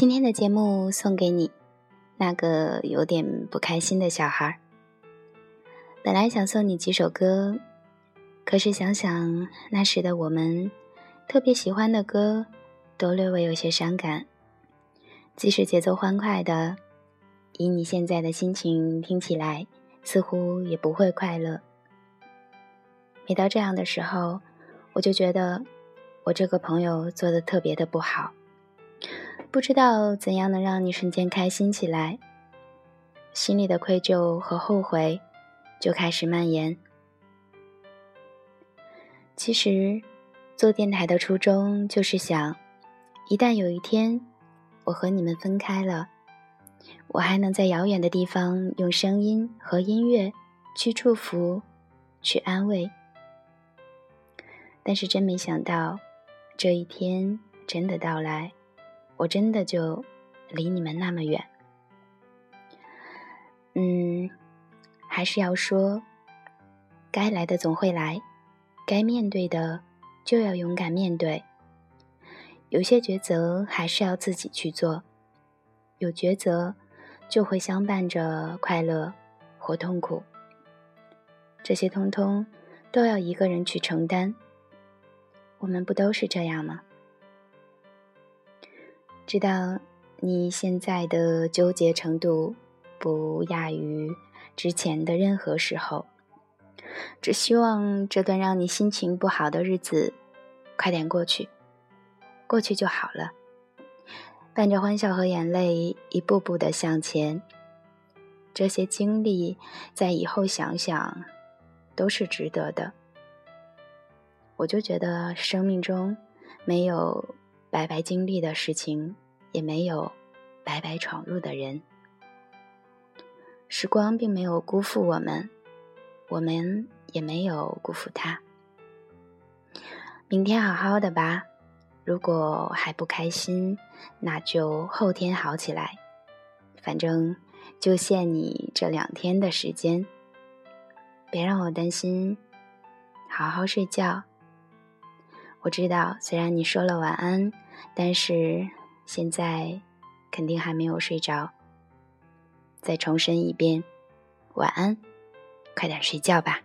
今天的节目送给你，那个有点不开心的小孩。本来想送你几首歌，可是想想那时的我们，特别喜欢的歌，都略微有些伤感。即使节奏欢快的，以你现在的心情听起来，似乎也不会快乐。每到这样的时候，我就觉得我这个朋友做的特别的不好，不知道怎样能让你瞬间开心起来，心里的愧疚和后悔。就开始蔓延。其实，做电台的初衷就是想，一旦有一天我和你们分开了，我还能在遥远的地方用声音和音乐去祝福、去安慰。但是真没想到，这一天真的到来，我真的就离你们那么远。嗯。还是要说，该来的总会来，该面对的就要勇敢面对。有些抉择还是要自己去做，有抉择就会相伴着快乐或痛苦，这些通通都要一个人去承担。我们不都是这样吗？知道你现在的纠结程度不亚于。之前的任何时候，只希望这段让你心情不好的日子快点过去，过去就好了。伴着欢笑和眼泪，一步步的向前。这些经历，在以后想想，都是值得的。我就觉得，生命中没有白白经历的事情，也没有白白闯入的人。时光并没有辜负我们，我们也没有辜负他。明天好好的吧，如果还不开心，那就后天好起来。反正就限你这两天的时间，别让我担心，好好睡觉。我知道，虽然你说了晚安，但是现在肯定还没有睡着。再重申一遍，晚安，快点睡觉吧。